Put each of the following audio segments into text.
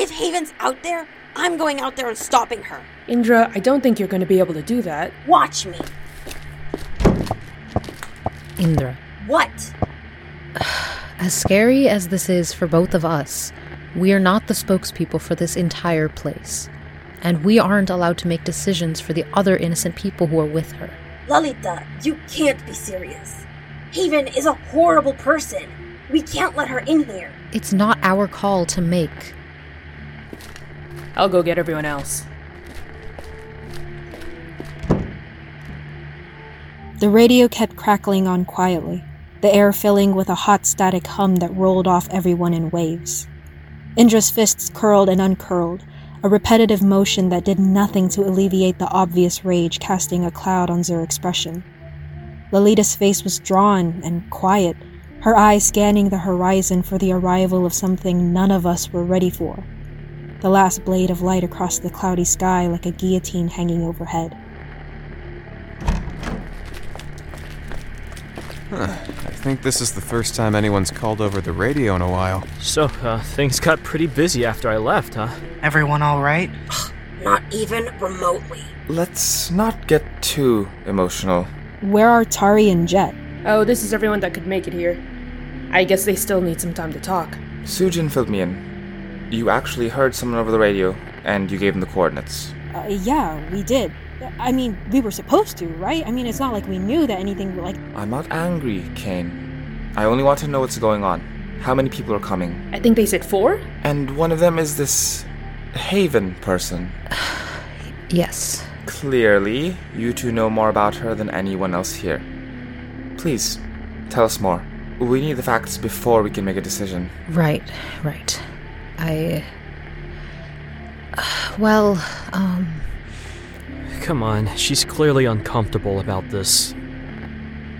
If Haven's out there, I'm going out there and stopping her. Indra, I don't think you're going to be able to do that. Watch me. Indra, What? as scary as this is for both of us, we are not the spokespeople for this entire place. And we aren't allowed to make decisions for the other innocent people who are with her. Lalita, you can't be serious. Haven is a horrible person. We can't let her in here. It's not our call to make. I'll go get everyone else. The radio kept crackling on quietly, the air filling with a hot static hum that rolled off everyone in waves. Indra's fists curled and uncurled, a repetitive motion that did nothing to alleviate the obvious rage casting a cloud on their expression. Lalita's face was drawn and quiet, her eyes scanning the horizon for the arrival of something none of us were ready for. The last blade of light across the cloudy sky like a guillotine hanging overhead. Huh. I think this is the first time anyone's called over the radio in a while. So, uh, things got pretty busy after I left, huh? Everyone all right? Not even remotely. Let's not get too emotional. Where are Tari and Jet? Oh, this is everyone that could make it here. I guess they still need some time to talk. Sujin filled me in. You actually heard someone over the radio, and you gave them the coordinates. Uh, yeah, we did. I mean, we were supposed to, right? I mean, it's not like we knew that anything like. I'm not angry, Kane. I only want to know what's going on. How many people are coming? I think they said four? And one of them is this Haven person. Yes. Clearly, you two know more about her than anyone else here. Please, tell us more. We need the facts before we can make a decision. Right, right. I. Well, um. Come on, she's clearly uncomfortable about this.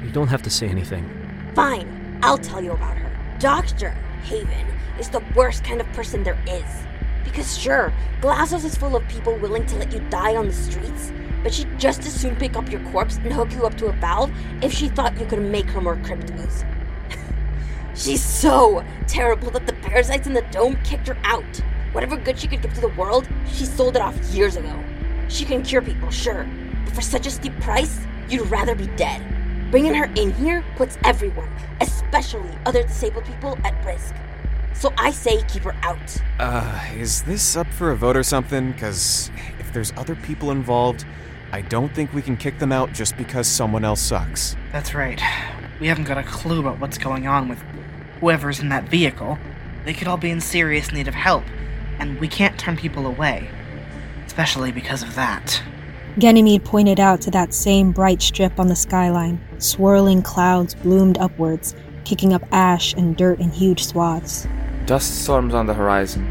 You don't have to say anything. Fine, I'll tell you about her. Dr. Haven is the worst kind of person there is. Because sure, Glasshouse is full of people willing to let you die on the streets, but she'd just as soon pick up your corpse and hook you up to a valve if she thought you could make her more cryptos. She's so terrible that the parasites in the dome kicked her out. Whatever good she could give to the world, she sold it off years ago. She can cure people, sure, but for such a steep price, you'd rather be dead. Bringing her in here puts everyone, especially other disabled people, at risk. So I say keep her out. Uh, is this up for a vote or something? Because if there's other people involved, I don't think we can kick them out just because someone else sucks. That's right. We haven't got a clue about what's going on with whoever's in that vehicle. They could all be in serious need of help, and we can't turn people away. Especially because of that. Ganymede pointed out to that same bright strip on the skyline. Swirling clouds bloomed upwards, kicking up ash and dirt in huge swaths. Dust storms on the horizon.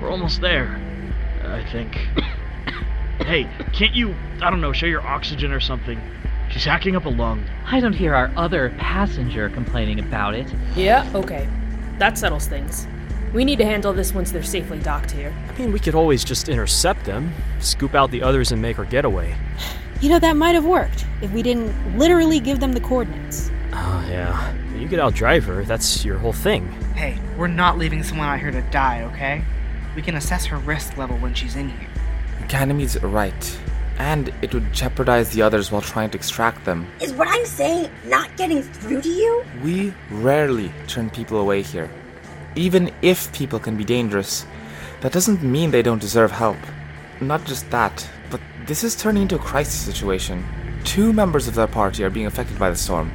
We're almost there, I think. hey, can't you, I don't know, share your oxygen or something? She's hacking up a lung. I don't hear our other passenger complaining about it. Yeah, okay. That settles things. We need to handle this once they're safely docked here. I mean, we could always just intercept them, scoop out the others, and make our getaway. You know, that might have worked if we didn't literally give them the coordinates. Oh, yeah. You could outdrive her, that's your whole thing. Hey, we're not leaving someone out here to die, okay? We can assess her risk level when she's in here. Ganymede's right. And it would jeopardize the others while trying to extract them. Is what I'm saying not getting through to you? We rarely turn people away here. Even if people can be dangerous, that doesn't mean they don't deserve help. Not just that, but this is turning into a crisis situation. Two members of their party are being affected by the storm.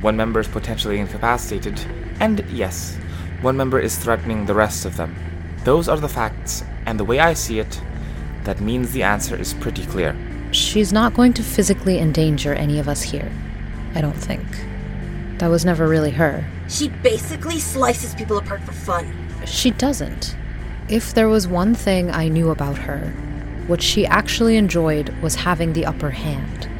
One member is potentially incapacitated, and yes, one member is threatening the rest of them. Those are the facts, and the way I see it, that means the answer is pretty clear. She's not going to physically endanger any of us here. I don't think. That was never really her. She basically slices people apart for fun. She doesn't. If there was one thing I knew about her, what she actually enjoyed was having the upper hand.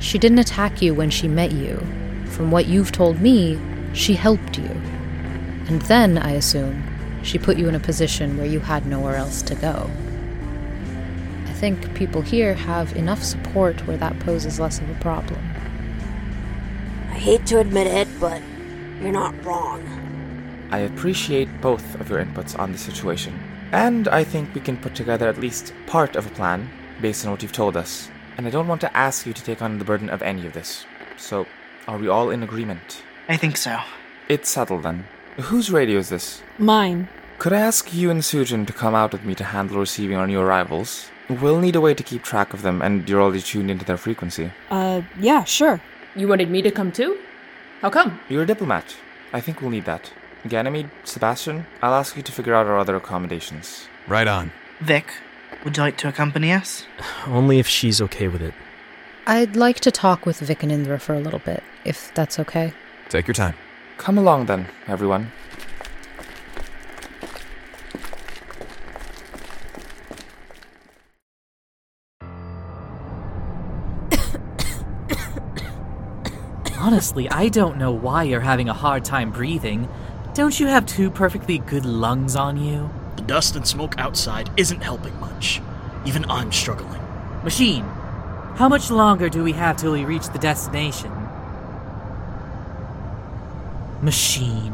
She didn't attack you when she met you. From what you've told me, she helped you. And then, I assume, she put you in a position where you had nowhere else to go. I think people here have enough support where that poses less of a problem. I hate to admit it, but you're not wrong. I appreciate both of your inputs on the situation, and I think we can put together at least part of a plan based on what you've told us. And I don't want to ask you to take on the burden of any of this. So, are we all in agreement? I think so. It's settled then. Whose radio is this? Mine. Could I ask you and Sujin to come out with me to handle receiving our new arrivals? We'll need a way to keep track of them, and you're already tuned into their frequency. Uh, yeah, sure. You wanted me to come too? How come? You're a diplomat. I think we'll need that. Ganymede, Sebastian, I'll ask you to figure out our other accommodations. Right on. Vic, would you like to accompany us? Only if she's okay with it. I'd like to talk with Vic and Indra for a little bit, if that's okay. Take your time. Come along then, everyone. Honestly, I don't know why you're having a hard time breathing. Don't you have two perfectly good lungs on you? The dust and smoke outside isn't helping much. Even I'm struggling. Machine, how much longer do we have till we reach the destination? Machine.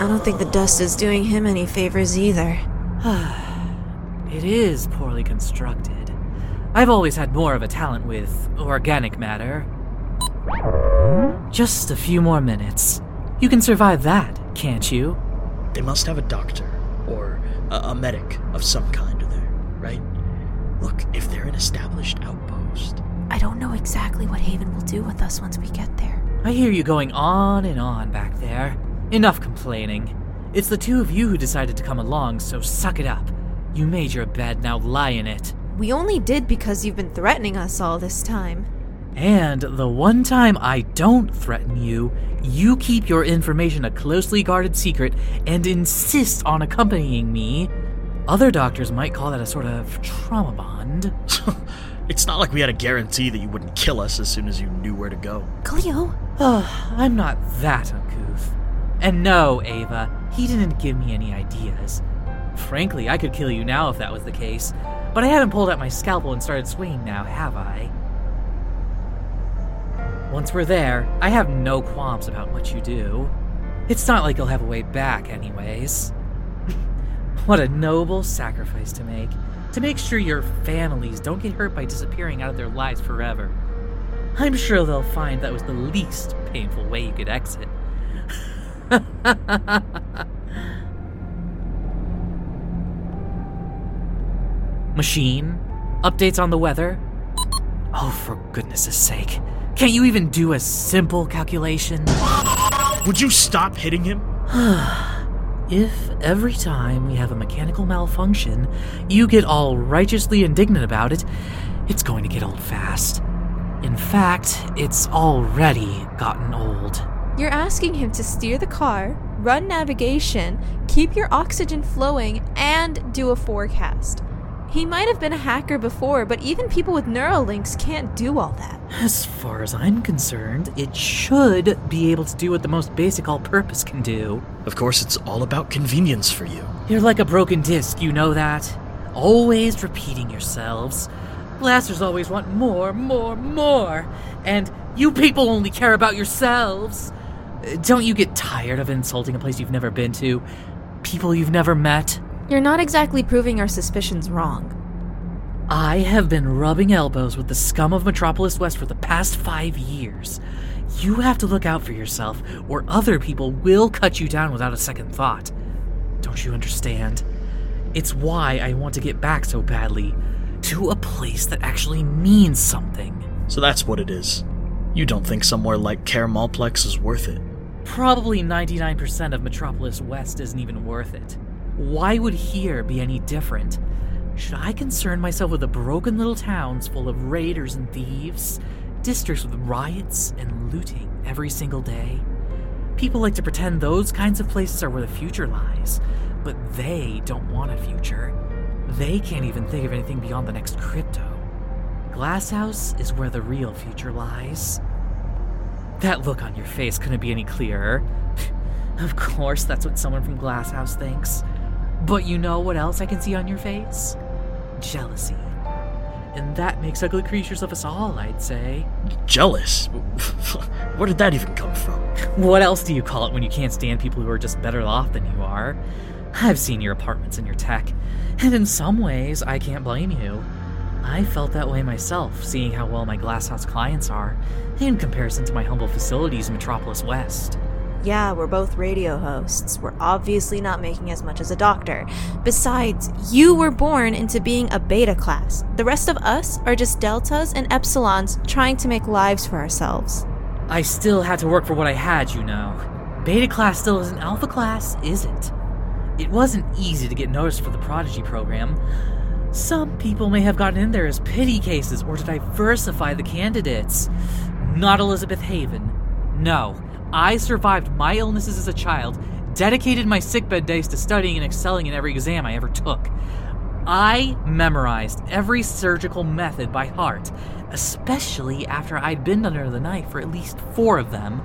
I don't think the dust is doing him any favors either. it is poorly constructed. I've always had more of a talent with organic matter. Just a few more minutes. You can survive that, can't you? They must have a doctor or a, a medic of some kind there, right? Look, if they're an established outpost. I don't know exactly what Haven will do with us once we get there. I hear you going on and on back there. Enough complaining. It's the two of you who decided to come along, so suck it up. You made your bed, now lie in it. We only did because you've been threatening us all this time. And the one time I don't threaten you, you keep your information a closely guarded secret and insist on accompanying me. Other doctors might call that a sort of trauma bond. it's not like we had a guarantee that you wouldn't kill us as soon as you knew where to go. Kaleo? Oh, I'm not that uncouth. And no, Ava, he didn't give me any ideas. Frankly, I could kill you now if that was the case, but I haven't pulled out my scalpel and started swinging now, have I? Once we're there, I have no qualms about what you do. It's not like you'll have a way back, anyways. what a noble sacrifice to make. To make sure your families don't get hurt by disappearing out of their lives forever. I'm sure they'll find that was the least painful way you could exit. Machine? Updates on the weather? Oh, for goodness' sake. Can't you even do a simple calculation? Would you stop hitting him? if every time we have a mechanical malfunction, you get all righteously indignant about it, it's going to get old fast. In fact, it's already gotten old. You're asking him to steer the car, run navigation, keep your oxygen flowing, and do a forecast. He might have been a hacker before, but even people with Neuralinks can't do all that. As far as I'm concerned, it should be able to do what the most basic all purpose can do. Of course, it's all about convenience for you. You're like a broken disc, you know that? Always repeating yourselves. Blasters always want more, more, more. And you people only care about yourselves. Don't you get tired of insulting a place you've never been to? People you've never met? You're not exactly proving our suspicions wrong. I have been rubbing elbows with the scum of Metropolis West for the past five years. You have to look out for yourself, or other people will cut you down without a second thought. Don't you understand? It's why I want to get back so badly to a place that actually means something. So that's what it is. You don't think somewhere like Kaer Malplex is worth it? Probably 99% of Metropolis West isn't even worth it. Why would here be any different? Should I concern myself with the broken little towns full of raiders and thieves? Districts with riots and looting every single day? People like to pretend those kinds of places are where the future lies, but they don't want a future. They can't even think of anything beyond the next crypto. Glasshouse is where the real future lies. That look on your face couldn't be any clearer. of course, that's what someone from Glasshouse thinks. But you know what else I can see on your face? Jealousy. and that makes ugly creatures of us all, I'd say. Jealous? Where did that even come from? What else do you call it when you can't stand people who are just better off than you are? I've seen your apartments and your tech, and in some ways, I can't blame you. I felt that way myself, seeing how well my Glasshouse clients are, in comparison to my humble facilities in Metropolis West. Yeah, we're both radio hosts. We're obviously not making as much as a doctor. Besides, you were born into being a beta class. The rest of us are just deltas and epsilons trying to make lives for ourselves. I still had to work for what I had, you know. Beta class still isn't alpha class, is it? It wasn't easy to get noticed for the Prodigy program. Some people may have gotten in there as pity cases or to diversify the candidates. Not Elizabeth Haven. No, I survived my illnesses as a child, dedicated my sickbed days to studying and excelling in every exam I ever took. I memorized every surgical method by heart, especially after I'd been under the knife for at least four of them.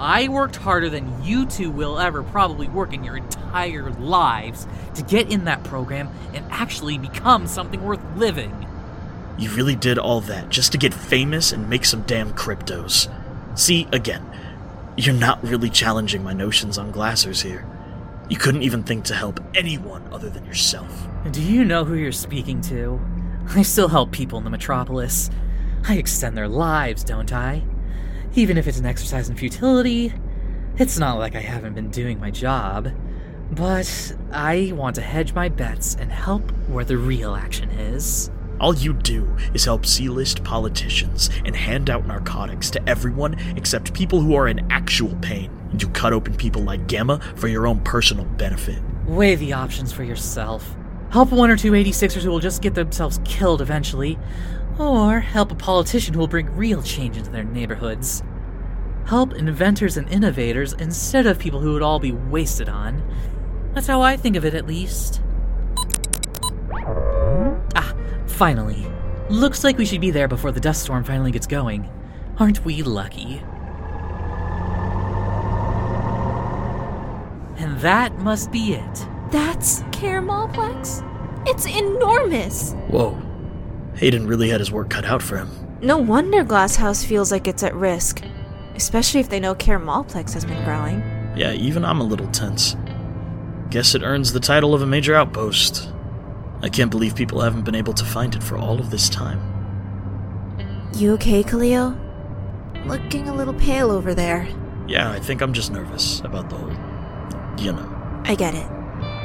I worked harder than you two will ever probably work in your entire lives to get in that program and actually become something worth living. You really did all that just to get famous and make some damn cryptos. See, again, you're not really challenging my notions on glassers here. You couldn't even think to help anyone other than yourself. Do you know who you're speaking to? I still help people in the metropolis. I extend their lives, don't I? Even if it's an exercise in futility, it's not like I haven't been doing my job. But I want to hedge my bets and help where the real action is. All you do is help C list politicians and hand out narcotics to everyone except people who are in actual pain. And you cut open people like Gamma for your own personal benefit. Weigh the options for yourself. Help one or two 86ers who will just get themselves killed eventually, or help a politician who will bring real change into their neighborhoods. Help inventors and innovators instead of people who would all be wasted on. That's how I think of it, at least. Finally. Looks like we should be there before the dust storm finally gets going. Aren't we lucky? And that must be it. That's Caramelplex? It's enormous! Whoa. Hayden really had his work cut out for him. No wonder Glasshouse feels like it's at risk. Especially if they know Caramelplex has been growing. Yeah, even I'm a little tense. Guess it earns the title of a major outpost. I can't believe people haven't been able to find it for all of this time. You okay, Khalil? Looking a little pale over there. Yeah, I think I'm just nervous about the whole. You know. I get it.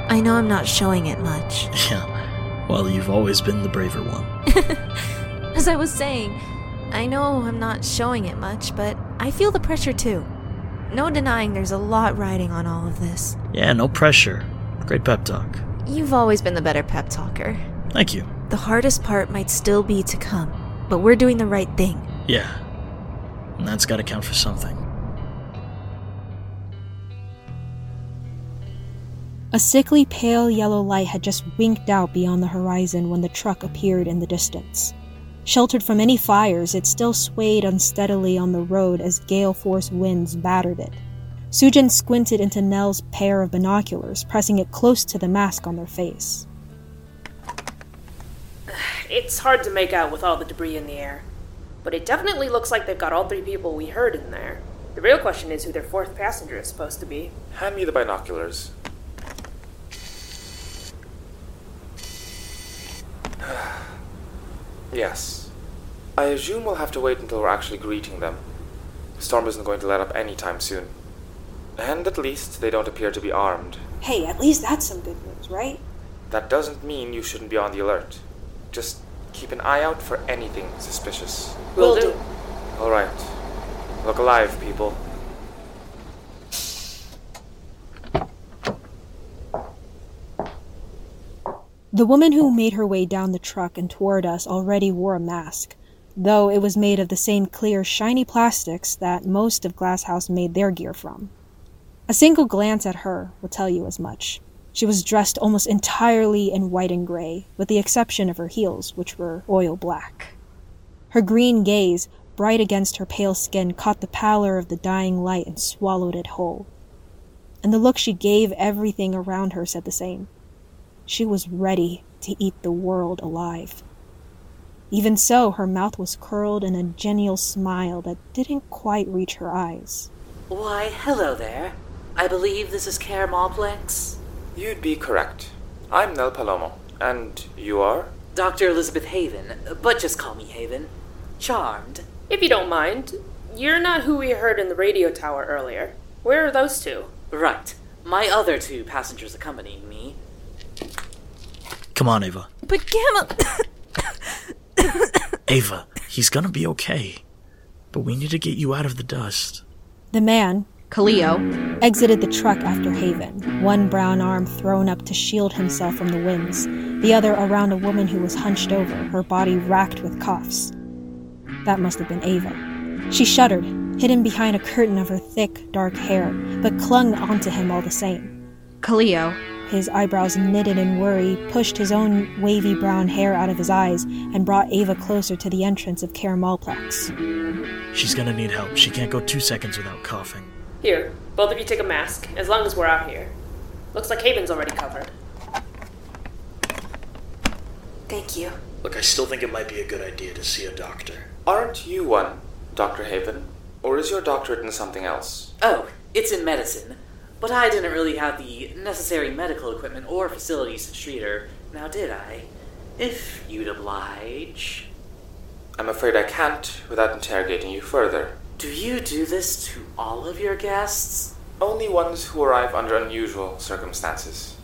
I know I'm not showing it much. Yeah, well, you've always been the braver one. As I was saying, I know I'm not showing it much, but I feel the pressure too. No denying there's a lot riding on all of this. Yeah, no pressure. Great pep talk. You've always been the better pep talker. Thank you. The hardest part might still be to come, but we're doing the right thing. Yeah. And that's gotta count for something. A sickly pale yellow light had just winked out beyond the horizon when the truck appeared in the distance. Sheltered from any fires, it still swayed unsteadily on the road as gale force winds battered it. Sujin squinted into Nell's pair of binoculars, pressing it close to the mask on their face. It's hard to make out with all the debris in the air, but it definitely looks like they've got all three people we heard in there. The real question is who their fourth passenger is supposed to be. Hand me the binoculars. yes. I assume we'll have to wait until we're actually greeting them. The storm isn't going to let up anytime soon. And at least they don't appear to be armed. Hey, at least that's some good news, right? That doesn't mean you shouldn't be on the alert. Just keep an eye out for anything suspicious. Will do. Alright. Look alive, people. The woman who made her way down the truck and toward us already wore a mask, though it was made of the same clear, shiny plastics that most of Glasshouse made their gear from. A single glance at her will tell you as much. She was dressed almost entirely in white and gray, with the exception of her heels, which were oil black. Her green gaze, bright against her pale skin, caught the pallor of the dying light and swallowed it whole. And the look she gave everything around her said the same. She was ready to eat the world alive. Even so, her mouth was curled in a genial smile that didn't quite reach her eyes. Why, hello there. I believe this is Care Malplex. You'd be correct. I'm Nell Palomo. And you are? Dr. Elizabeth Haven, but just call me Haven. Charmed. If you don't mind, you're not who we heard in the radio tower earlier. Where are those two? Right. My other two passengers accompanying me. Come on, Ava. But Gamma. Ava, he's gonna be okay. But we need to get you out of the dust. The man, Kaleo, exited the truck after Haven, one brown arm thrown up to shield himself from the winds, the other around a woman who was hunched over, her body racked with coughs. That must have been Ava. She shuddered, hidden behind a curtain of her thick, dark hair, but clung onto him all the same. Kaleo, His eyebrows knitted in worry, pushed his own wavy brown hair out of his eyes, and brought Ava closer to the entrance of Care Malplex. She's gonna need help. She can't go two seconds without coughing. Here, both of you take a mask, as long as we're out here. Looks like Haven's already covered. Thank you. Look, I still think it might be a good idea to see a doctor. Aren't you one, Dr. Haven? Or is your doctorate in something else? Oh, it's in medicine. But I didn't really have the necessary medical equipment or facilities to treat her, now did I? If you'd oblige. I'm afraid I can't without interrogating you further. Do you do this to all of your guests? Only ones who arrive under unusual circumstances.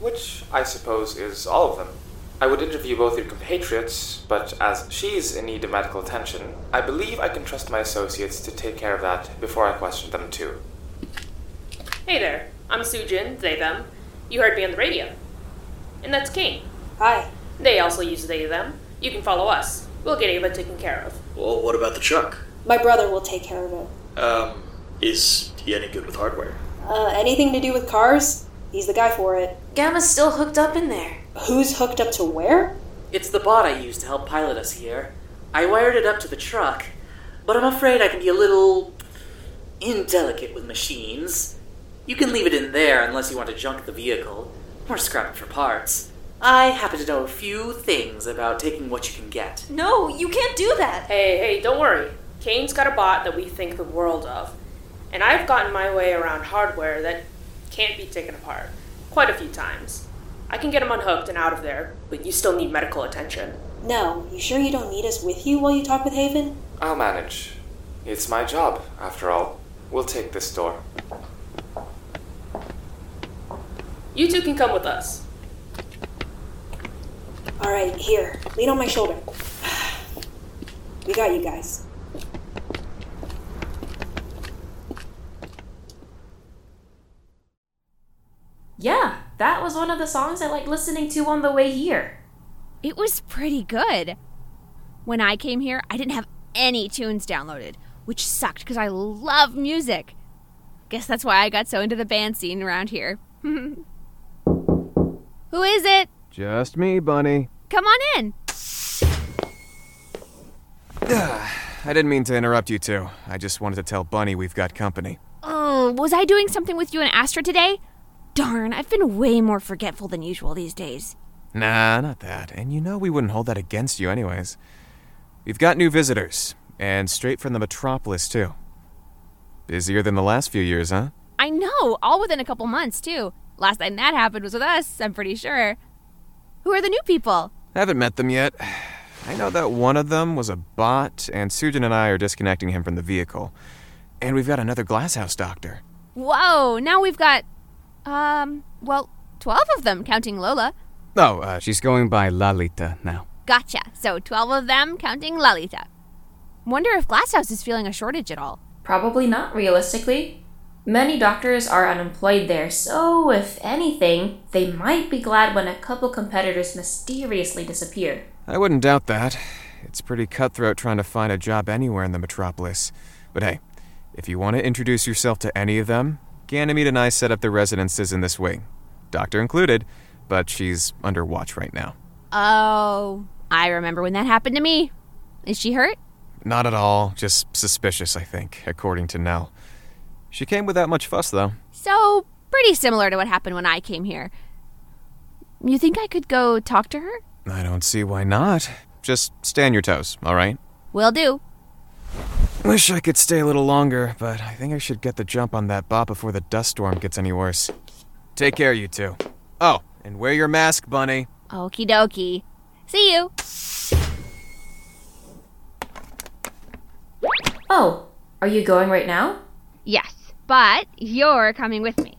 Which, I suppose, is all of them. I would interview both your compatriots, but as she's in need of medical attention, I believe I can trust my associates to take care of that before I question them too. Hey there, I'm Sujin, they, them. You heard me on the radio. And that's Kane. Hi. They also use they, them. You can follow us. We'll get Ava taken care of. Well, what about the truck? My brother will take care of it. Um, is he any good with hardware? Uh, anything to do with cars? He's the guy for it. Gamma's still hooked up in there. Who's hooked up to where? It's the bot I used to help pilot us here. I wired it up to the truck, but I'm afraid I can be a little indelicate with machines. You can leave it in there unless you want to junk the vehicle or scrap it for parts. I happen to know a few things about taking what you can get. No, you can't do that. Hey, hey, don't worry. Kane's got a bot that we think the world of. And I've gotten my way around hardware that can't be taken apart quite a few times. I can get him unhooked and out of there, but you still need medical attention. No, you sure you don't need us with you while you talk with Haven? I'll manage. It's my job, after all. We'll take this door. You two can come with us. Alright, here. Lean on my shoulder. We got you guys. Yeah, that was one of the songs I like listening to on the way here. It was pretty good. When I came here, I didn't have any tunes downloaded, which sucked because I love music. Guess that's why I got so into the band scene around here. Who is it? Just me, Bunny. Come on in. I didn't mean to interrupt you two. I just wanted to tell Bunny we've got company. Oh, was I doing something with you and Astra today? Darn, I've been way more forgetful than usual these days. Nah, not that. And you know we wouldn't hold that against you, anyways. We've got new visitors, and straight from the metropolis, too. Busier than the last few years, huh? I know, all within a couple months, too. Last time that happened was with us, I'm pretty sure. Who are the new people? Haven't met them yet. I know that one of them was a bot, and Sujin and I are disconnecting him from the vehicle. And we've got another glasshouse doctor. Whoa, now we've got, um, well, 12 of them, counting Lola. Oh, uh, she's going by Lalita now. Gotcha. So 12 of them, counting Lalita. Wonder if Glasshouse is feeling a shortage at all. Probably not, realistically. Many doctors are unemployed there, so if anything, they might be glad when a couple competitors mysteriously disappear. I wouldn't doubt that. It's pretty cutthroat trying to find a job anywhere in the metropolis. But hey, if you want to introduce yourself to any of them, Ganymede and I set up their residences in this wing. Doctor included, but she's under watch right now. Oh, I remember when that happened to me. Is she hurt? Not at all, just suspicious, I think, according to Nell. She came without much fuss, though. So, pretty similar to what happened when I came here. You think I could go talk to her? I don't see why not. just stay on your toes, alright? Will do. Wish I could stay a little longer, but I think I should get the jump on that bot before the dust storm gets any worse. Take care, you two. Oh, and wear your mask, Bunny. Okie dokie. See you. Oh, are you going right now? Yes, but you're coming with me.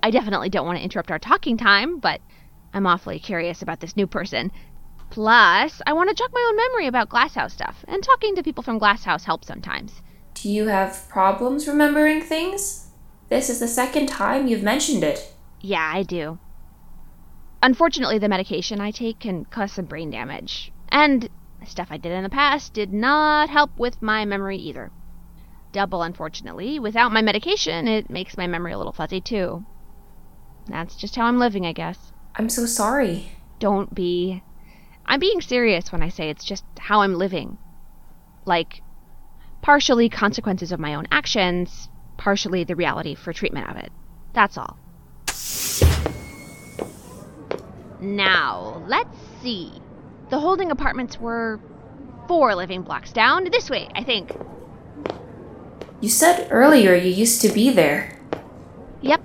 I definitely don't want to interrupt our talking time, but I'm awfully curious about this new person. Plus, I want to jog my own memory about Glasshouse stuff, and talking to people from Glasshouse helps sometimes. Do you have problems remembering things? This is the second time you've mentioned it. Yeah, I do. Unfortunately, the medication I take can cause some brain damage. And stuff I did in the past did not help with my memory either. Double unfortunately, without my medication, it makes my memory a little fuzzy too. That's just how I'm living, I guess. I'm so sorry. Don't be. I'm being serious when I say it's just how I'm living. Like, partially consequences of my own actions, partially the reality for treatment of it. That's all. Now, let's see. The holding apartments were four living blocks down. This way, I think. You said earlier you used to be there. Yep.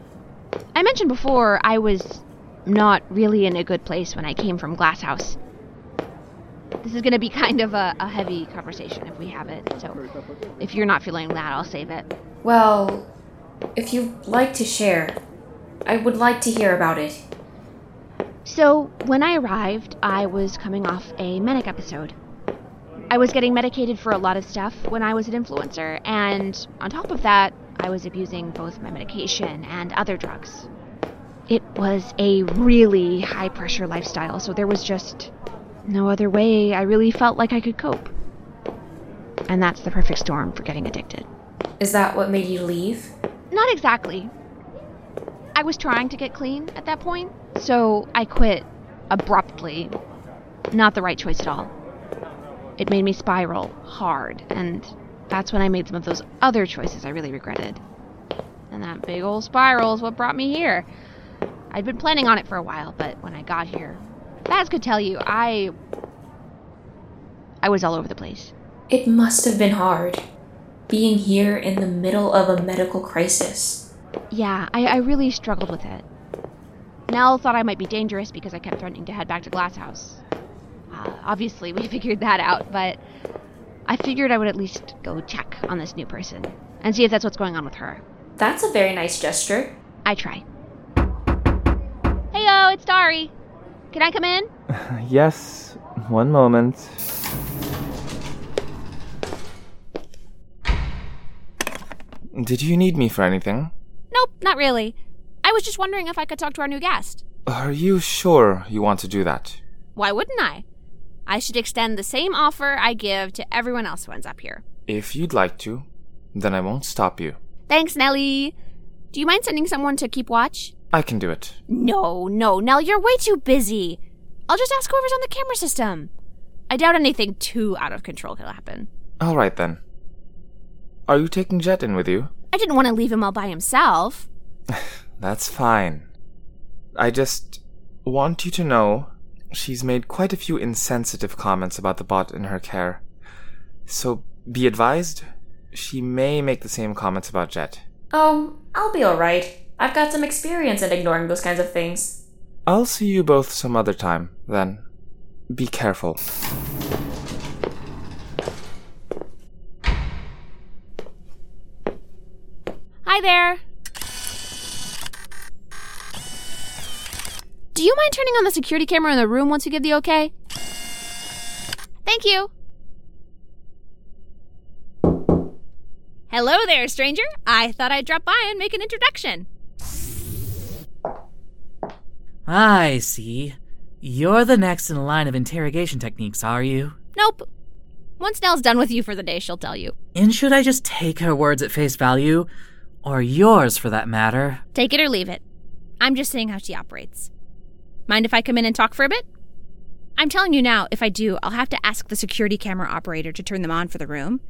I mentioned before I was not really in a good place when I came from Glasshouse. This is going to be kind of a, a heavy conversation if we have it, so if you're not feeling that, I'll save it. Well, if you'd like to share, I would like to hear about it. So, when I arrived, I was coming off a manic episode. I was getting medicated for a lot of stuff when I was an influencer, and on top of that, I was abusing both my medication and other drugs. It was a really high pressure lifestyle, so there was just no other way I really felt like I could cope. And that's the perfect storm for getting addicted. Is that what made you leave? Not exactly. I was trying to get clean at that point, so I quit abruptly. Not the right choice at all. It made me spiral hard, and that's when I made some of those other choices I really regretted. And that big old spiral is what brought me here. I'd been planning on it for a while, but when I got here, Baz could tell you, I. I was all over the place. It must have been hard. Being here in the middle of a medical crisis. Yeah, I, I really struggled with it. Nell thought I might be dangerous because I kept threatening to head back to Glasshouse. Uh, obviously, we figured that out, but I figured I would at least go check on this new person and see if that's what's going on with her. That's a very nice gesture. I try. Heyo, it's Tari. Can I come in? yes, one moment. Did you need me for anything? Nope, not really. I was just wondering if I could talk to our new guest. Are you sure you want to do that? Why wouldn't I? I should extend the same offer I give to everyone else who ends up here. If you'd like to, then I won't stop you. Thanks, Nellie. Do you mind sending someone to keep watch? I can do it. No, no, Nell, you're way too busy. I'll just ask whoever's on the camera system. I doubt anything too out of control could happen. All right then. Are you taking Jet in with you? I didn't want to leave him all by himself. That's fine. I just want you to know she's made quite a few insensitive comments about the bot in her care. So be advised, she may make the same comments about Jet. Oh, I'll be alright. I've got some experience in ignoring those kinds of things. I'll see you both some other time, then. Be careful. Hi there. Do you mind turning on the security camera in the room once you give the okay? Thank you. Hello there, stranger. I thought I'd drop by and make an introduction. I see. You're the next in the line of interrogation techniques, are you? Nope. Once Nell's done with you for the day, she'll tell you. And should I just take her words at face value? Or yours, for that matter? Take it or leave it. I'm just seeing how she operates. Mind if I come in and talk for a bit? I'm telling you now, if I do, I'll have to ask the security camera operator to turn them on for the room.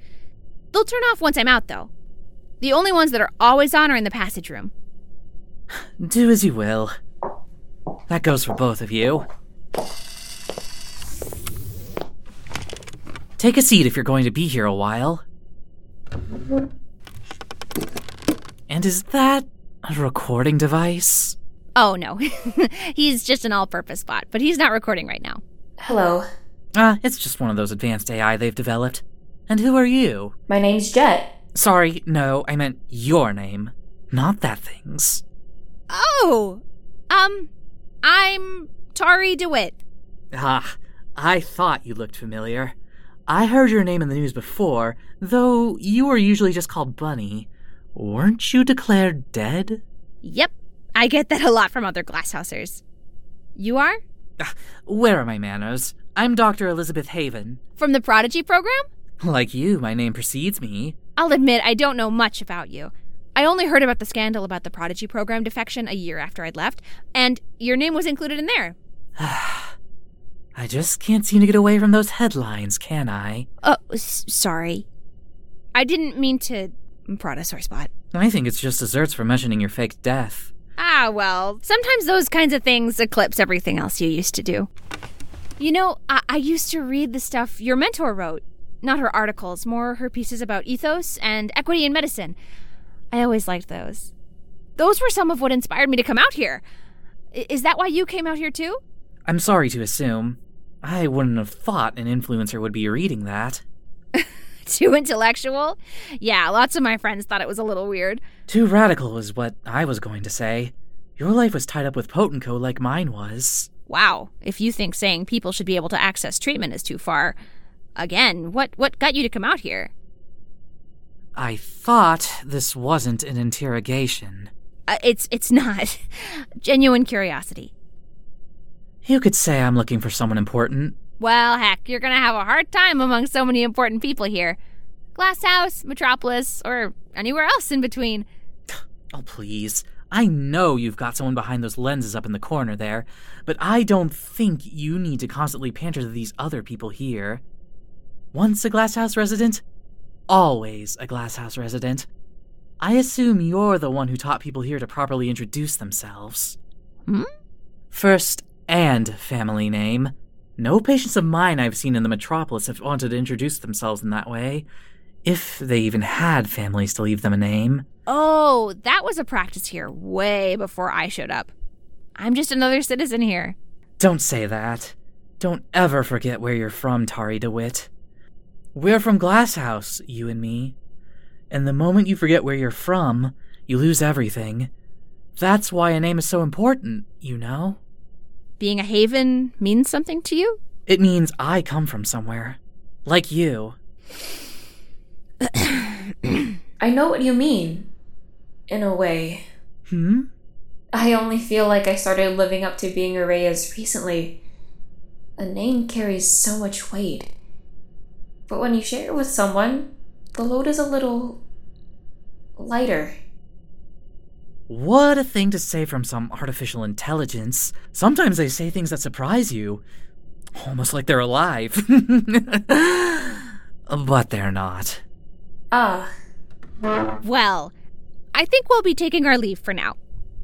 They'll turn off once I'm out, though. The only ones that are always on are in the passage room. Do as you will. That goes for both of you. Take a seat if you're going to be here a while. And is that a recording device? Oh, no. he's just an all purpose bot, but he's not recording right now. Hello. Ah, it's just one of those advanced AI they've developed. And who are you? My name's Jet. Sorry, no, I meant your name, not that thing's. Oh! Um, I'm Tari DeWitt. Ah, I thought you looked familiar. I heard your name in the news before, though you were usually just called Bunny. Weren't you declared dead? Yep, I get that a lot from other glasshousers. You are? Ah, where are my manners? I'm Dr. Elizabeth Haven. From the Prodigy program? Like you, my name precedes me. I'll admit I don't know much about you. I only heard about the scandal about the Prodigy program defection a year after I'd left, and your name was included in there. I just can't seem to get away from those headlines, can I? Oh, s- sorry. I didn't mean to prod a sore spot. I think it's just desserts for mentioning your fake death. Ah, well, sometimes those kinds of things eclipse everything else you used to do. You know, I, I used to read the stuff your mentor wrote. Not her articles, more her pieces about ethos and equity in medicine. I always liked those. Those were some of what inspired me to come out here. I- Is that why you came out here too? I'm sorry to assume. I wouldn't have thought an influencer would be reading that. Too intellectual? Yeah, lots of my friends thought it was a little weird. Too radical was what I was going to say. Your life was tied up with Potenco like mine was. Wow, if you think saying people should be able to access treatment is too far. Again, what what got you to come out here? I thought this wasn't an interrogation. Uh, it's it's not. Genuine curiosity. You could say I'm looking for someone important. Well, heck, you're gonna have a hard time among so many important people here. Glasshouse, Metropolis, or anywhere else in between. Oh, please. I know you've got someone behind those lenses up in the corner there, but I don't think you need to constantly pander to these other people here. Once a Glasshouse resident, always a Glasshouse resident. I assume you're the one who taught people here to properly introduce themselves. Hmm? First and family name. No patients of mine I've seen in the metropolis have wanted to introduce themselves in that way. If they even had families to leave them a name. Oh, that was a practice here way before I showed up. I'm just another citizen here. Don't say that. Don't ever forget where you're from, Tari DeWitt. We're from Glasshouse, you and me. And the moment you forget where you're from, you lose everything. That's why a name is so important, you know? Being a haven means something to you? It means I come from somewhere. Like you. I know what you mean. In a way. Hmm? I only feel like I started living up to being a Reyes recently. A name carries so much weight. But when you share it with someone, the load is a little lighter. What a thing to say from some artificial intelligence. Sometimes they say things that surprise you. Almost like they're alive. but they're not. Ah. Well, I think we'll be taking our leave for now.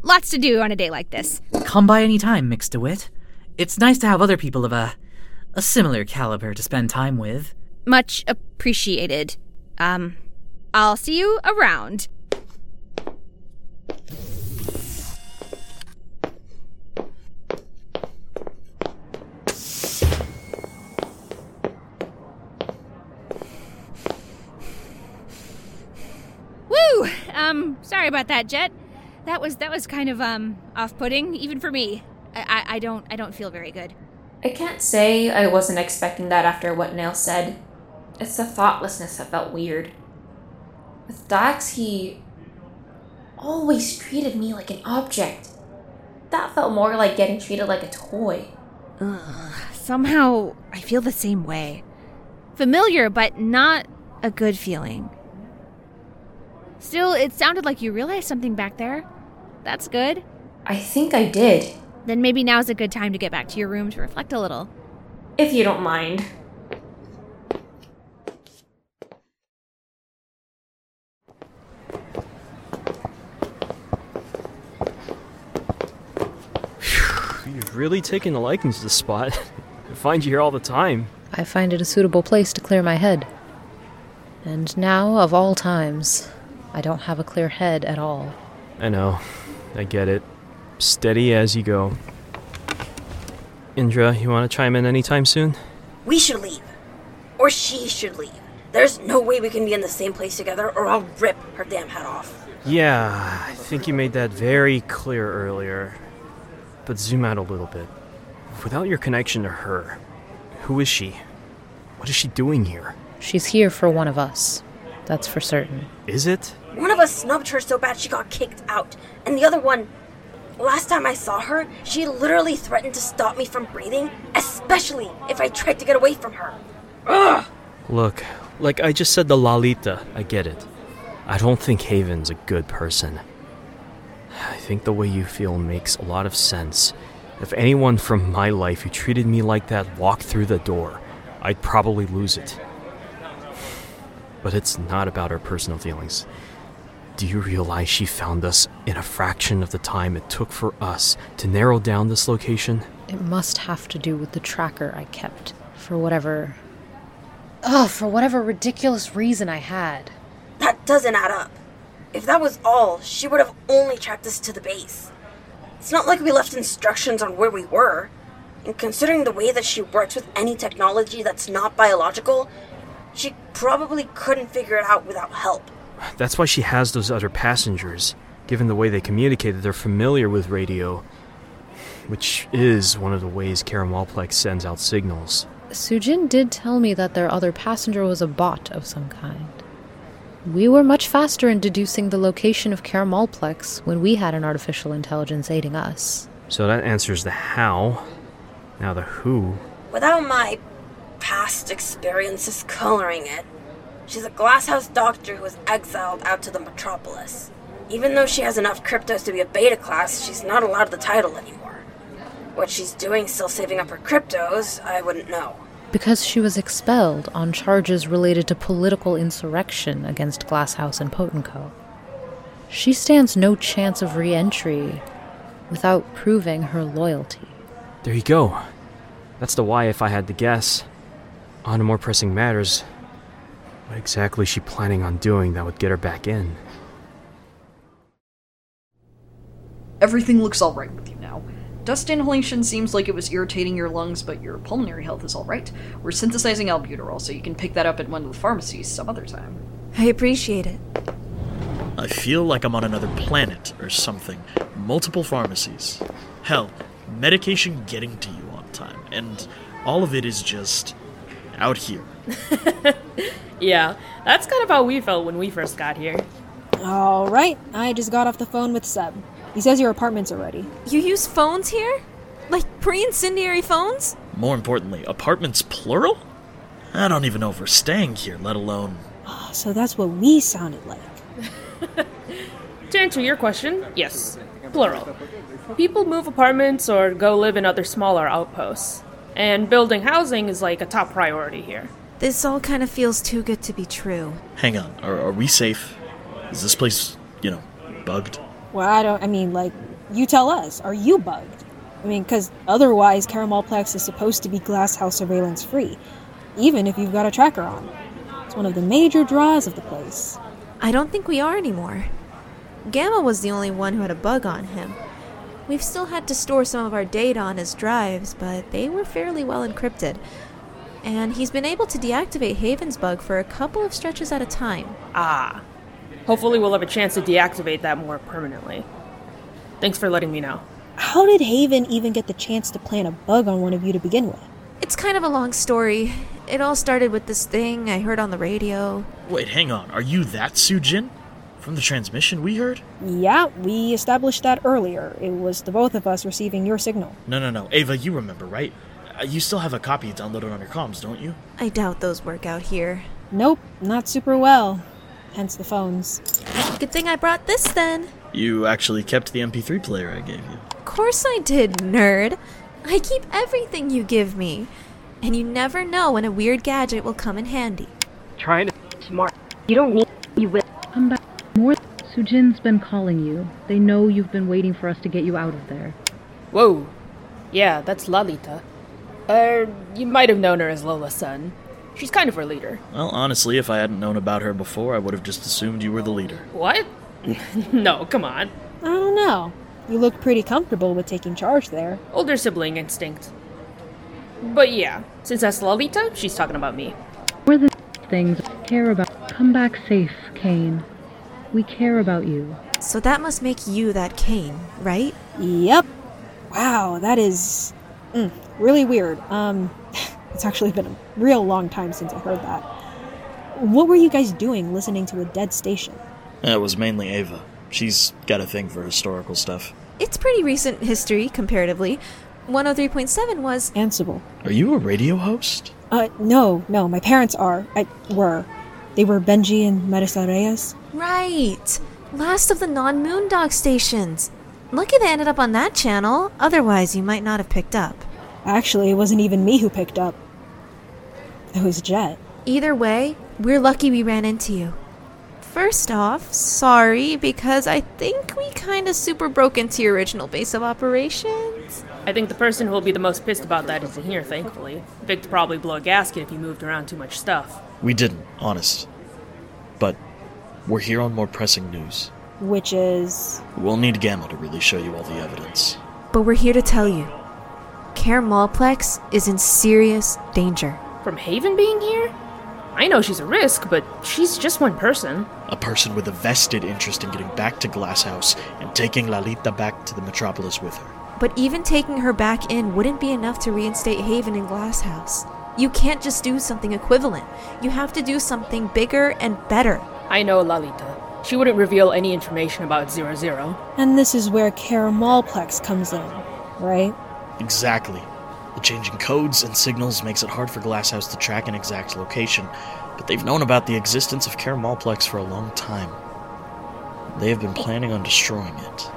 Lots to do on a day like this. Come by any time, Mixed DeWitt. It's nice to have other people of a a similar caliber to spend time with. Much appreciated. Um, I'll see you around. Woo! Um, sorry about that, Jet. That was that was kind of um off-putting, even for me. I, I, I don't I don't feel very good. I can't say I wasn't expecting that after what Nell said. It's the thoughtlessness that felt weird. With Dax, he always treated me like an object. That felt more like getting treated like a toy. Ugh, somehow I feel the same way. Familiar, but not a good feeling. Still, it sounded like you realized something back there. That's good. I think I did. Then maybe now's a good time to get back to your room to reflect a little. If you don't mind. You've really taken a liking to this spot. I find you here all the time. I find it a suitable place to clear my head. And now, of all times, I don't have a clear head at all. I know. I get it. Steady as you go. Indra, you want to chime in anytime soon? We should leave. Or she should leave. There's no way we can be in the same place together, or I'll rip her damn head off. Yeah, I think you made that very clear earlier. But zoom out a little bit. Without your connection to her, who is she? What is she doing here? She's here for one of us. That's for certain. Is it? One of us snubbed her so bad she got kicked out, and the other one. Last time I saw her, she literally threatened to stop me from breathing, especially if I tried to get away from her. Ugh! Look, like I just said to Lalita, I get it. I don't think Haven's a good person. I think the way you feel makes a lot of sense. If anyone from my life who treated me like that walked through the door, I'd probably lose it. But it's not about her personal feelings. Do you realize she found us in a fraction of the time it took for us to narrow down this location? It must have to do with the tracker I kept. For whatever. Oh, for whatever ridiculous reason I had. That doesn't add up. If that was all, she would have only tracked us to the base. It's not like we left instructions on where we were. And considering the way that she works with any technology that's not biological, she probably couldn't figure it out without help. That's why she has those other passengers. Given the way they communicated, they're familiar with radio, which is one of the ways Karamalplex sends out signals. Sujin did tell me that their other passenger was a bot of some kind. We were much faster in deducing the location of Karamalplex when we had an artificial intelligence aiding us. So that answers the how. Now the who. Without my past experiences coloring it, she's a glasshouse doctor who was exiled out to the metropolis. Even though she has enough cryptos to be a beta class, she's not allowed the title anymore. What she's doing, still saving up her cryptos, I wouldn't know. Because she was expelled on charges related to political insurrection against Glasshouse and Potenco. She stands no chance of re entry without proving her loyalty. There you go. That's the why, if I had to guess. On to more pressing matters, what exactly is she planning on doing that would get her back in? Everything looks alright with you now. Dust inhalation seems like it was irritating your lungs, but your pulmonary health is alright. We're synthesizing albuterol, so you can pick that up at one of the pharmacies some other time. I appreciate it. I feel like I'm on another planet or something. Multiple pharmacies. Hell, medication getting to you on time. And all of it is just out here. Yeah, that's kind of how we felt when we first got here. All right, I just got off the phone with Seb. He says your apartments are ready. You use phones here? Like pre incendiary phones? More importantly, apartments plural? I don't even know if we're staying here, let alone. Ah, so that's what we sounded like. To answer your question, yes, plural. People move apartments or go live in other smaller outposts. And building housing is like a top priority here. This all kind of feels too good to be true. Hang on, are, are we safe? Is this place, you know, bugged? Well, I don't. I mean, like, you tell us. Are you bugged? I mean, because otherwise, Caramelplex is supposed to be glasshouse surveillance free, even if you've got a tracker on. It's one of the major draws of the place. I don't think we are anymore. Gamma was the only one who had a bug on him. We've still had to store some of our data on his drives, but they were fairly well encrypted. And he's been able to deactivate Haven's bug for a couple of stretches at a time. Ah. Hopefully, we'll have a chance to deactivate that more permanently. Thanks for letting me know. How did Haven even get the chance to plant a bug on one of you to begin with? It's kind of a long story. It all started with this thing I heard on the radio. Wait, hang on. Are you that Sujin? From the transmission we heard? Yeah, we established that earlier. It was the both of us receiving your signal. No, no, no. Ava, you remember, right? Uh, You still have a copy downloaded on your comms, don't you? I doubt those work out here. Nope, not super well. Hence the phones. Good thing I brought this then. You actually kept the MP3 player I gave you. Of course I did, nerd. I keep everything you give me. And you never know when a weird gadget will come in handy. Trying to smart. You don't need. You will. Come back. More. Sujin's been calling you. They know you've been waiting for us to get you out of there. Whoa. Yeah, that's Lalita. Uh, Uh, you might have known her as Lola's son. She's kind of our leader. Well, honestly, if I hadn't known about her before, I would have just assumed you were the leader. What? no, come on. I don't know. You look pretty comfortable with taking charge there. Older sibling instinct. But yeah, since that's Lalita, she's talking about me. We're the things we care about. Come back safe, Kane. We care about you. So that must make you that Kane, right? Yep. Wow, that is mm, really weird. Um, it's actually been a real long time since I heard that. What were you guys doing listening to a dead station? That was mainly Ava. She's got a thing for historical stuff. It's pretty recent history, comparatively. 103.7 was. Ansible. Are you a radio host? Uh, no, no, my parents are. I were. They were Benji and Marisa Reyes. Right! Last of the non Moondog stations. Lucky they ended up on that channel, otherwise, you might not have picked up. Actually, it wasn't even me who picked up. It was Jet. Either way, we're lucky we ran into you. First off, sorry, because I think we kinda super broke into your original base of operations. I think the person who will be the most pissed about that isn't here, thankfully. Vic'd probably blow a gasket if you moved around too much stuff. We didn't, honest. But we're here on more pressing news. Which is. We'll need Gamma to really show you all the evidence. But we're here to tell you Care Malplex is in serious danger. From Haven being here? I know she's a risk, but she's just one person. A person with a vested interest in getting back to Glasshouse and taking Lalita back to the metropolis with her. But even taking her back in wouldn't be enough to reinstate Haven in Glasshouse. You can't just do something equivalent. You have to do something bigger and better. I know Lalita. She wouldn't reveal any information about Zero Zero. And this is where Care Malplex comes in, right? Exactly. The changing codes and signals makes it hard for Glasshouse to track an exact location, but they've known about the existence of Care Malplex for a long time. They have been planning on destroying it.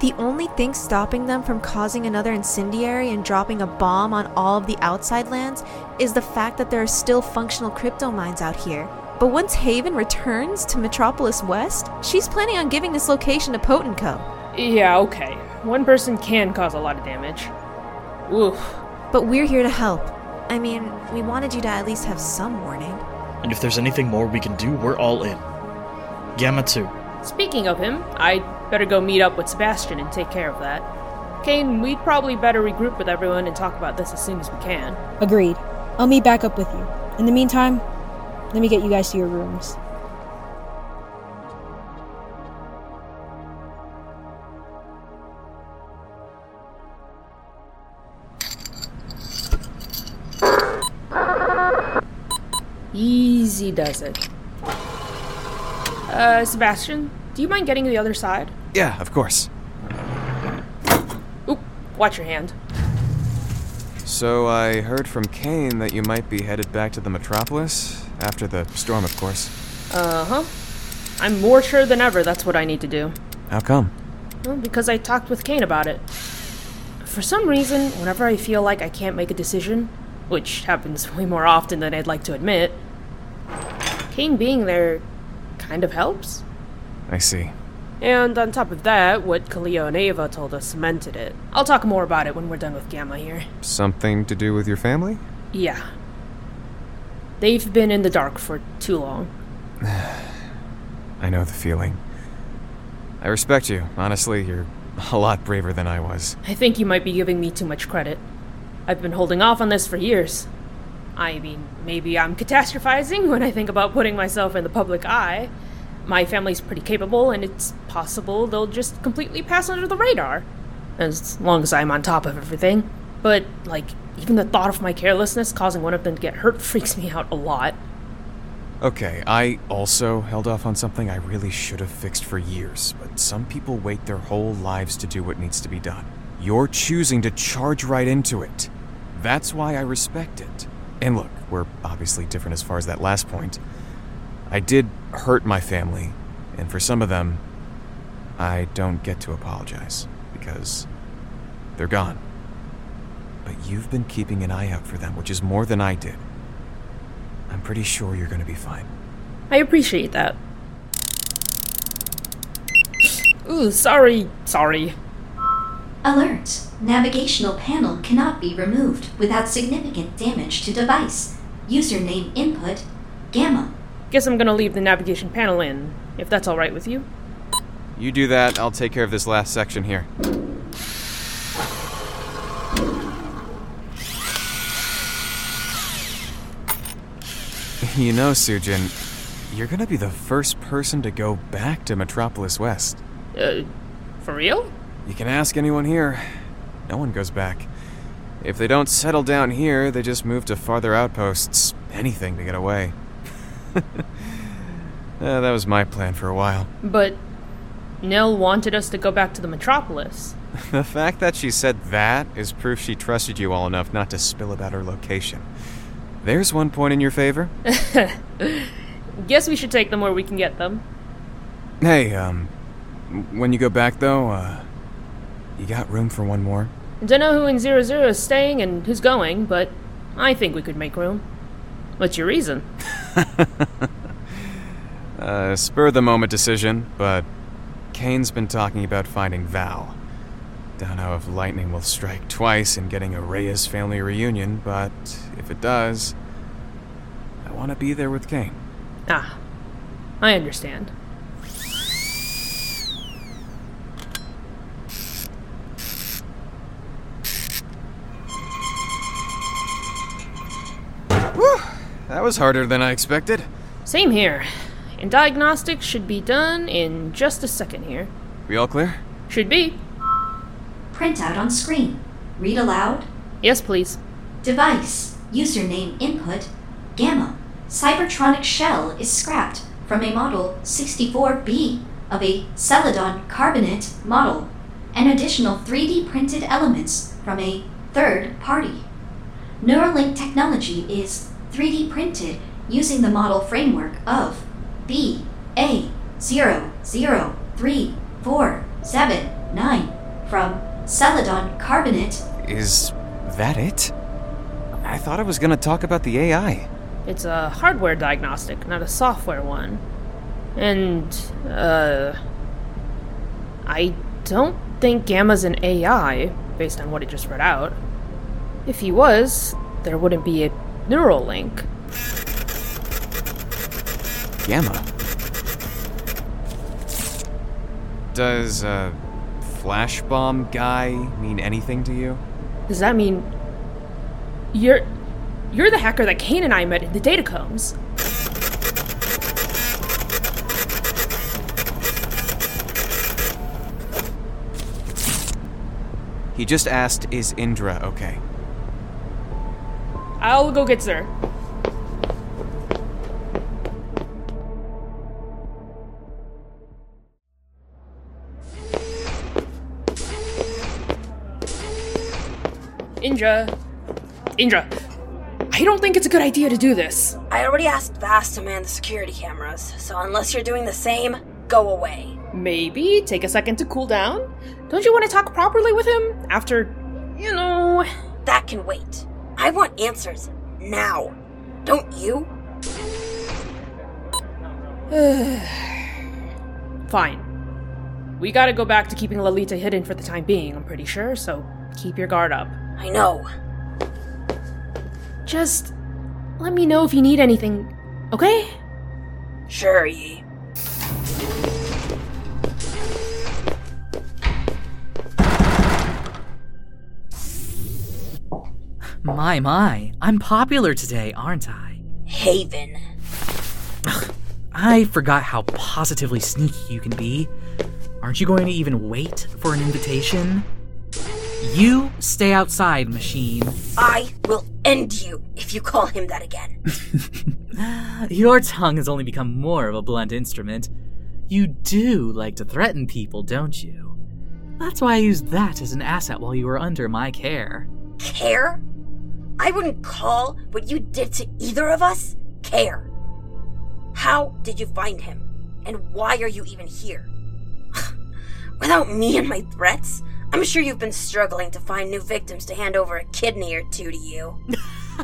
The only thing stopping them from causing another incendiary and dropping a bomb on all of the outside lands is the fact that there are still functional crypto mines out here. But once Haven returns to Metropolis West, she's planning on giving this location to Potent Co. Yeah, okay. One person can cause a lot of damage. Oof. But we're here to help. I mean, we wanted you to at least have some warning. And if there's anything more we can do, we're all in. Gamma 2. Speaking of him, I'd better go meet up with Sebastian and take care of that. Kane, we'd probably better regroup with everyone and talk about this as soon as we can. Agreed. I'll meet back up with you. In the meantime, let me get you guys to your rooms. Easy does it. Uh, Sebastian, do you mind getting to the other side? Yeah, of course. Oop, watch your hand. So I heard from Kane that you might be headed back to the metropolis after the storm, of course. Uh huh. I'm more sure than ever that's what I need to do. How come? Well, because I talked with Kane about it. For some reason, whenever I feel like I can't make a decision, which happens way more often than I'd like to admit, Kane being there kind of helps. I see. And on top of that, what Kaleo and Ava told us cemented it. I'll talk more about it when we're done with Gamma here. Something to do with your family? Yeah. They've been in the dark for too long. I know the feeling. I respect you. Honestly, you're a lot braver than I was. I think you might be giving me too much credit. I've been holding off on this for years. I mean, maybe I'm catastrophizing when I think about putting myself in the public eye. My family's pretty capable, and it's possible they'll just completely pass under the radar. As long as I'm on top of everything. But, like, even the thought of my carelessness causing one of them to get hurt freaks me out a lot. Okay, I also held off on something I really should have fixed for years, but some people wait their whole lives to do what needs to be done. You're choosing to charge right into it. That's why I respect it. And look, we're obviously different as far as that last point. I did hurt my family, and for some of them, I don't get to apologize because they're gone. But you've been keeping an eye out for them, which is more than I did. I'm pretty sure you're going to be fine. I appreciate that. Ooh, sorry, sorry. Alert! Navigational panel cannot be removed without significant damage to device. Username input Gamma. Guess I'm gonna leave the navigation panel in, if that's alright with you. You do that, I'll take care of this last section here. You know, Sujin, you're gonna be the first person to go back to Metropolis West. Uh, for real? You can ask anyone here. No one goes back. If they don't settle down here, they just move to farther outposts. Anything to get away. Uh, that was my plan for a while. But Nell wanted us to go back to the Metropolis. the fact that she said that is proof she trusted you all enough not to spill about her location. There's one point in your favor. Guess we should take them where we can get them. Hey, um, when you go back though, uh, you got room for one more? Dunno who in Zero Zero is staying and who's going, but I think we could make room. What's your reason? Uh, spur of the moment decision, but Kane's been talking about finding Val. Don't know if lightning will strike twice in getting a Reyes family reunion, but if it does, I want to be there with Kane. Ah, I understand. That was harder than I expected. Same here. And diagnostics should be done in just a second here. We all clear? Should be. Printout on screen. Read aloud. Yes, please. Device. Username input. Gamma. Cybertronic shell is scrapped from a model 64B of a Celadon carbonate model. And additional 3D printed elements from a third party. Neuralink technology is 3D printed using the model framework of B A zero zero three four seven nine from Celadon Carbonate. Is that it? I thought I was gonna talk about the AI. It's a hardware diagnostic, not a software one. And, uh. I don't think Gamma's an AI, based on what he just read out. If he was, there wouldn't be a neural link. Gamma. Does, uh, flash bomb guy mean anything to you? Does that mean you're you're the hacker that Kane and I met in the datacombs? He just asked, is Indra okay? I'll go get Zer. Indra. Indra. I don't think it's a good idea to do this. I already asked Vass to man the security cameras, so unless you're doing the same, go away. Maybe take a second to cool down? Don't you want to talk properly with him? After, you know. That can wait. I want answers. Now. Don't you? Fine. We gotta go back to keeping Lalita hidden for the time being, I'm pretty sure, so keep your guard up. I know. Just let me know if you need anything, okay? Sure, Yi. My, my, I'm popular today, aren't I? Haven. I forgot how positively sneaky you can be. Aren't you going to even wait for an invitation? You stay outside, machine. I will end you if you call him that again. Your tongue has only become more of a blunt instrument. You do like to threaten people, don't you? That's why I used that as an asset while you were under my care. Care? I wouldn't call what you did to either of us care. How did you find him? And why are you even here? Without me and my threats, I'm sure you've been struggling to find new victims to hand over a kidney or two to you.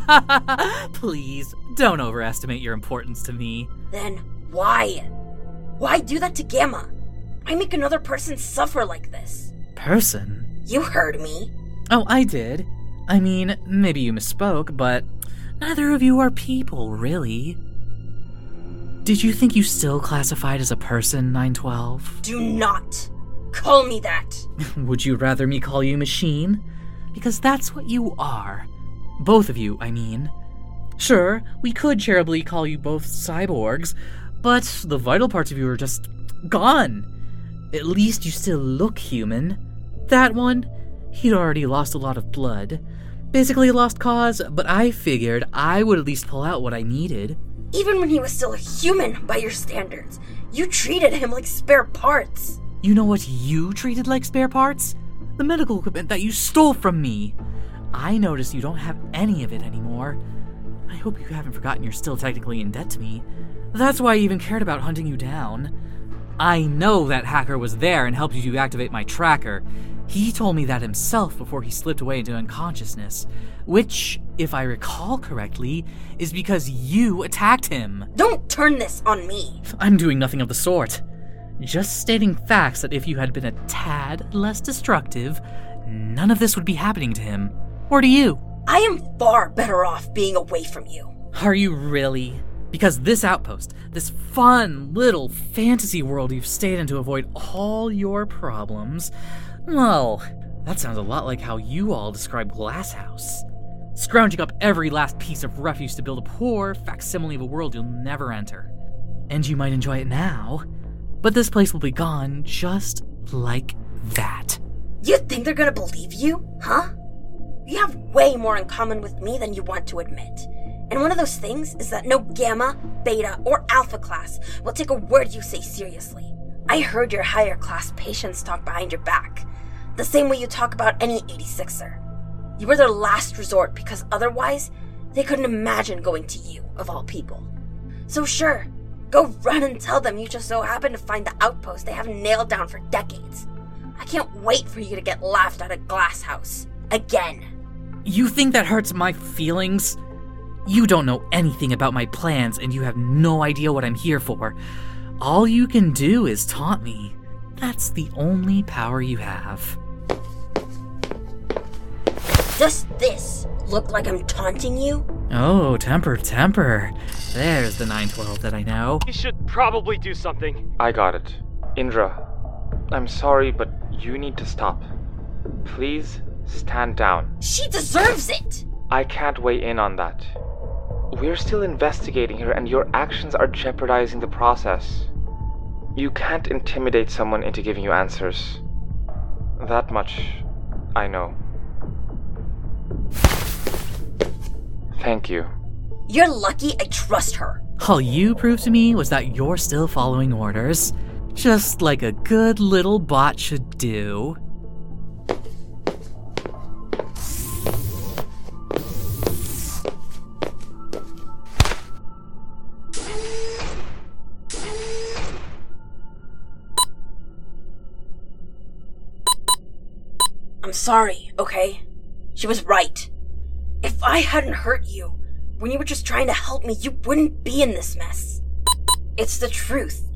Please, don't overestimate your importance to me. Then why? Why do that to Gamma? Why make another person suffer like this? Person? You heard me. Oh, I did. I mean, maybe you misspoke, but neither of you are people, really. Did you think you still classified as a person, 912? Do not call me that. Would you rather me call you machine? Because that's what you are. Both of you, I mean. Sure, we could charitably call you both cyborgs, but the vital parts of you are just gone. At least you still look human. That one, he'd already lost a lot of blood. Basically a lost cause, but I figured I would at least pull out what I needed. Even when he was still a human by your standards, you treated him like spare parts. You know what you treated like spare parts? The medical equipment that you stole from me. I notice you don't have any of it anymore. I hope you haven't forgotten you're still technically in debt to me. That's why I even cared about hunting you down. I know that hacker was there and helped you activate my tracker. He told me that himself before he slipped away into unconsciousness, which, if I recall correctly, is because you attacked him. Don't turn this on me. I'm doing nothing of the sort. Just stating facts that if you had been a tad less destructive, none of this would be happening to him. Or to you. I am far better off being away from you. Are you really? Because this outpost, this fun little fantasy world you've stayed in to avoid all your problems, well, that sounds a lot like how you all describe Glasshouse. Scrounging up every last piece of refuse to build a poor facsimile of a world you'll never enter. And you might enjoy it now, but this place will be gone just like that. You think they're gonna believe you? Huh? You have way more in common with me than you want to admit. And one of those things is that no gamma, beta, or alpha class will take a word you say seriously. I heard your higher class patients talk behind your back, the same way you talk about any 86er. You were their last resort because otherwise, they couldn't imagine going to you, of all people. So, sure, go run and tell them you just so happen to find the outpost they haven't nailed down for decades. I can't wait for you to get laughed out of Glasshouse. Again. You think that hurts my feelings? You don't know anything about my plans, and you have no idea what I'm here for. All you can do is taunt me. That's the only power you have. Does this look like I'm taunting you? Oh, temper, temper. There's the 912 that I know. You should probably do something. I got it. Indra, I'm sorry, but you need to stop. Please stand down. She deserves it! I can't weigh in on that. We're still investigating her, and your actions are jeopardizing the process. You can't intimidate someone into giving you answers. That much I know. Thank you. You're lucky I trust her. All you proved to me was that you're still following orders. Just like a good little bot should do. Sorry, okay? She was right. If I hadn't hurt you when you were just trying to help me, you wouldn't be in this mess. It's the truth.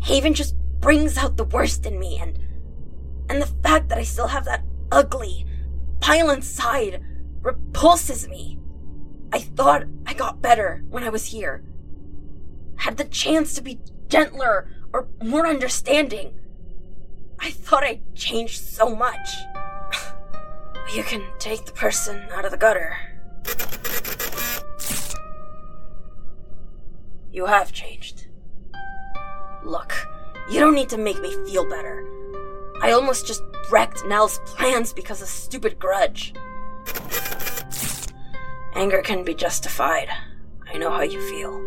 Haven just brings out the worst in me, and and the fact that I still have that ugly, violent side repulses me. I thought I got better when I was here. Had the chance to be gentler or more understanding. I thought I'd changed so much. You can take the person out of the gutter. You have changed. Look, you don't need to make me feel better. I almost just wrecked Nell's plans because of stupid grudge. Anger can be justified. I know how you feel.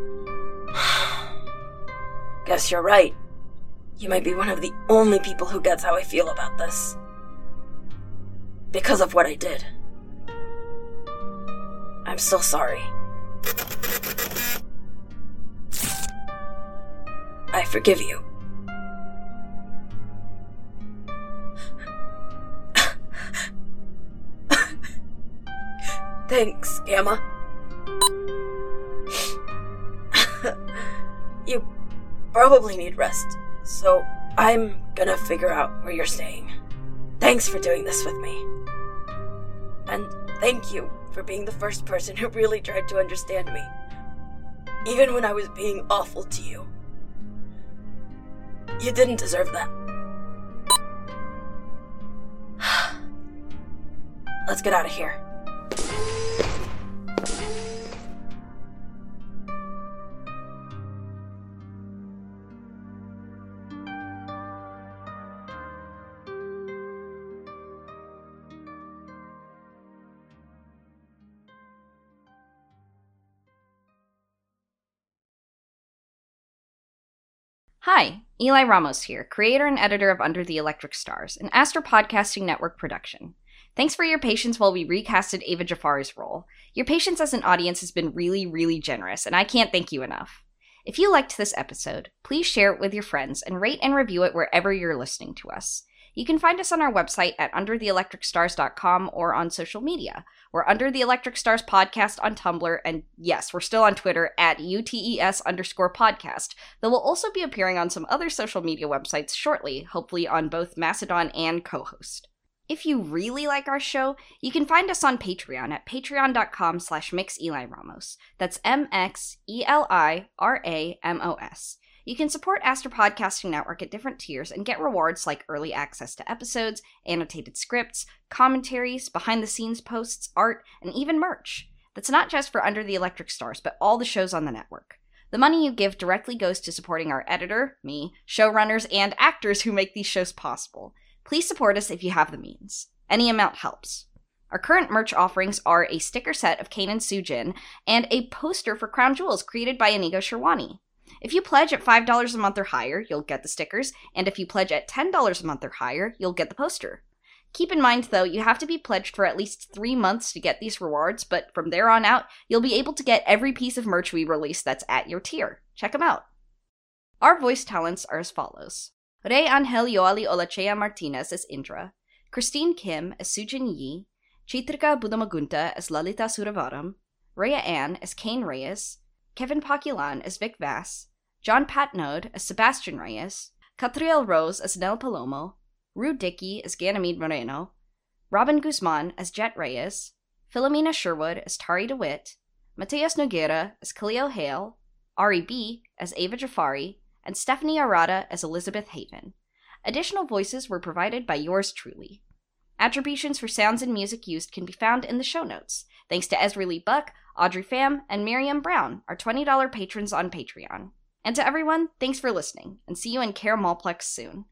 Guess you're right. You might be one of the only people who gets how I feel about this. Because of what I did. I'm still sorry. I forgive you. Thanks, Gamma. you probably need rest, so I'm gonna figure out where you're staying. Thanks for doing this with me. And thank you for being the first person who really tried to understand me. Even when I was being awful to you. You didn't deserve that. Let's get out of here. Hi, Eli Ramos here, creator and editor of Under the Electric Stars, an Astro Podcasting Network production. Thanks for your patience while we recasted Ava Jafari's role. Your patience as an audience has been really, really generous, and I can't thank you enough. If you liked this episode, please share it with your friends and rate and review it wherever you're listening to us. You can find us on our website at undertheelectricstars.com or on social media. We're Under the Electric Stars Podcast on Tumblr, and yes, we're still on Twitter at UTES underscore podcast, though we'll also be appearing on some other social media websites shortly, hopefully on both Mastodon and Cohost. If you really like our show, you can find us on Patreon at patreon.com slash mxeliramos. That's M-X-E-L-I-R-A-M-O-S. You can support Astro Podcasting Network at different tiers and get rewards like early access to episodes, annotated scripts, commentaries, behind the scenes posts, art, and even merch. That's not just for Under the Electric Stars, but all the shows on the network. The money you give directly goes to supporting our editor, me, showrunners, and actors who make these shows possible. Please support us if you have the means. Any amount helps. Our current merch offerings are a sticker set of Kane and Sujin and a poster for Crown Jewels created by Inigo Sherwani. If you pledge at $5 a month or higher, you'll get the stickers, and if you pledge at $10 a month or higher, you'll get the poster. Keep in mind, though, you have to be pledged for at least three months to get these rewards, but from there on out, you'll be able to get every piece of merch we release that's at your tier. Check them out. Our voice talents are as follows Rey Angel Yoali Olachea Martinez as Indra, Christine Kim as Sujin Yi, Chitrika Budamagunta as Lalita Suravaram, Rhea Ann as Kane Reyes, Kevin Paquilan as Vic Vass, John Patnode as Sebastian Reyes, Catriel Rose as Nell Palomo, Rue Dickey as Ganymede Moreno, Robin Guzman as Jet Reyes, Philomena Sherwood as Tari DeWitt, Mateus Noguera as Khalil Hale, Ari B as Ava Jafari, and Stephanie Arata as Elizabeth Haven. Additional voices were provided by yours truly. Attributions for sounds and music used can be found in the show notes. Thanks to Ezra Lee Buck, Audrey Pham, and Miriam Brown, our $20 patrons on Patreon. And to everyone, thanks for listening, and see you in Care Malplex soon.